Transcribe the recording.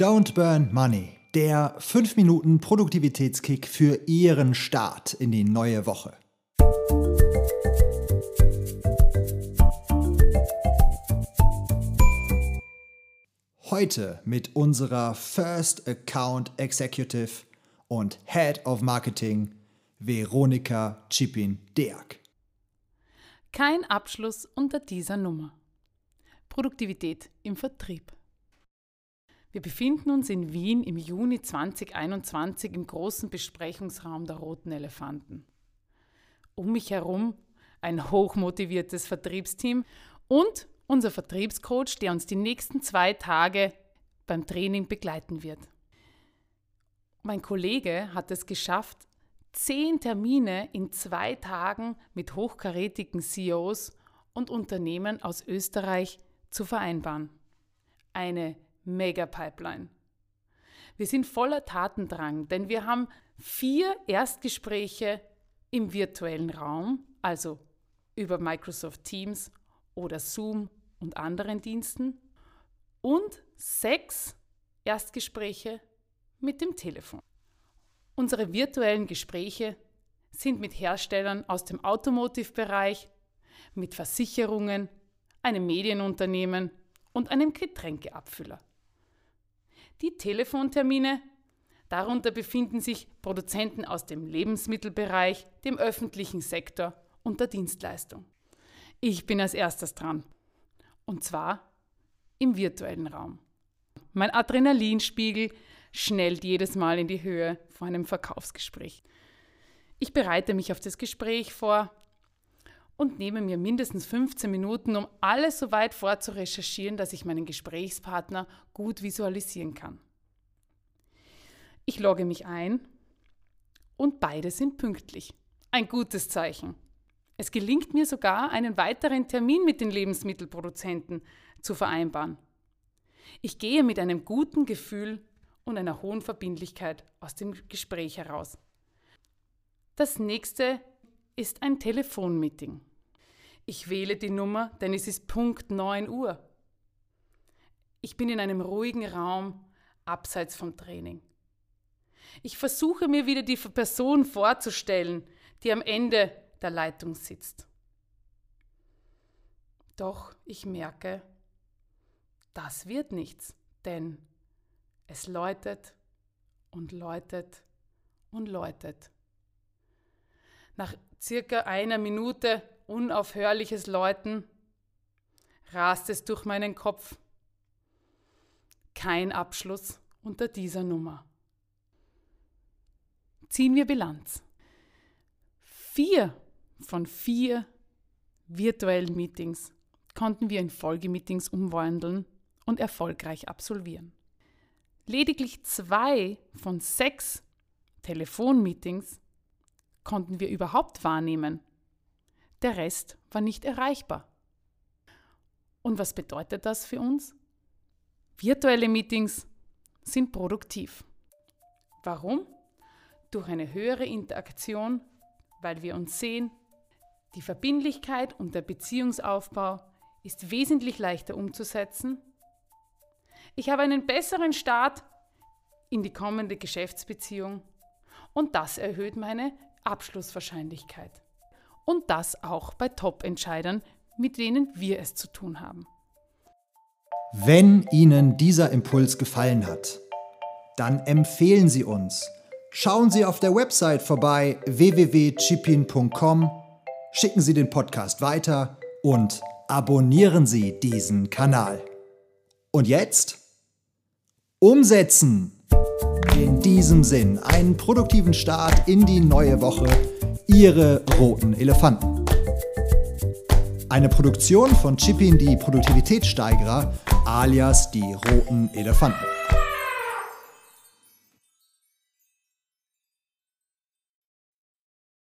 Don't Burn Money, der 5 Minuten Produktivitätskick für Ihren Start in die neue Woche. Heute mit unserer First Account Executive und Head of Marketing Veronika Chipin-Deak. Kein Abschluss unter dieser Nummer. Produktivität im Vertrieb. Wir befinden uns in Wien im Juni 2021 im großen Besprechungsraum der Roten Elefanten. Um mich herum ein hochmotiviertes Vertriebsteam und unser Vertriebscoach, der uns die nächsten zwei Tage beim Training begleiten wird. Mein Kollege hat es geschafft, zehn Termine in zwei Tagen mit hochkarätigen CEOs und Unternehmen aus Österreich zu vereinbaren. Eine Mega-Pipeline. Wir sind voller Tatendrang, denn wir haben vier Erstgespräche im virtuellen Raum, also über Microsoft Teams oder Zoom und anderen Diensten, und sechs Erstgespräche mit dem Telefon. Unsere virtuellen Gespräche sind mit Herstellern aus dem Automotive-Bereich, mit Versicherungen, einem Medienunternehmen und einem Getränkeabfüller. Die Telefontermine, darunter befinden sich Produzenten aus dem Lebensmittelbereich, dem öffentlichen Sektor und der Dienstleistung. Ich bin als erstes dran. Und zwar im virtuellen Raum. Mein Adrenalinspiegel schnellt jedes Mal in die Höhe vor einem Verkaufsgespräch. Ich bereite mich auf das Gespräch vor und nehme mir mindestens 15 Minuten, um alles so weit vorzurecherchieren, dass ich meinen Gesprächspartner gut visualisieren kann. Ich logge mich ein und beide sind pünktlich. Ein gutes Zeichen. Es gelingt mir sogar, einen weiteren Termin mit den Lebensmittelproduzenten zu vereinbaren. Ich gehe mit einem guten Gefühl und einer hohen Verbindlichkeit aus dem Gespräch heraus. Das nächste ist ein Telefonmeeting. Ich wähle die Nummer, denn es ist Punkt 9 Uhr. Ich bin in einem ruhigen Raum abseits vom Training. Ich versuche mir wieder die Person vorzustellen, die am Ende der Leitung sitzt. Doch ich merke, das wird nichts, denn es läutet und läutet und läutet. Nach circa einer Minute unaufhörliches Läuten rast es durch meinen Kopf. Kein Abschluss unter dieser Nummer. Ziehen wir Bilanz. Vier von vier virtuellen Meetings konnten wir in Folgemeetings umwandeln und erfolgreich absolvieren. Lediglich zwei von sechs Telefonmeetings konnten wir überhaupt wahrnehmen. Der Rest war nicht erreichbar. Und was bedeutet das für uns? Virtuelle Meetings sind produktiv. Warum? Durch eine höhere Interaktion, weil wir uns sehen. Die Verbindlichkeit und der Beziehungsaufbau ist wesentlich leichter umzusetzen. Ich habe einen besseren Start in die kommende Geschäftsbeziehung und das erhöht meine Abschlusswahrscheinlichkeit. Und das auch bei Top-Entscheidern, mit denen wir es zu tun haben. Wenn Ihnen dieser Impuls gefallen hat, dann empfehlen Sie uns. Schauen Sie auf der Website vorbei www.chipin.com, schicken Sie den Podcast weiter und abonnieren Sie diesen Kanal. Und jetzt umsetzen! In diesem Sinn, einen produktiven Start in die neue Woche. Ihre roten Elefanten. Eine Produktion von Chippin die Produktivitätssteigerer alias die roten Elefanten.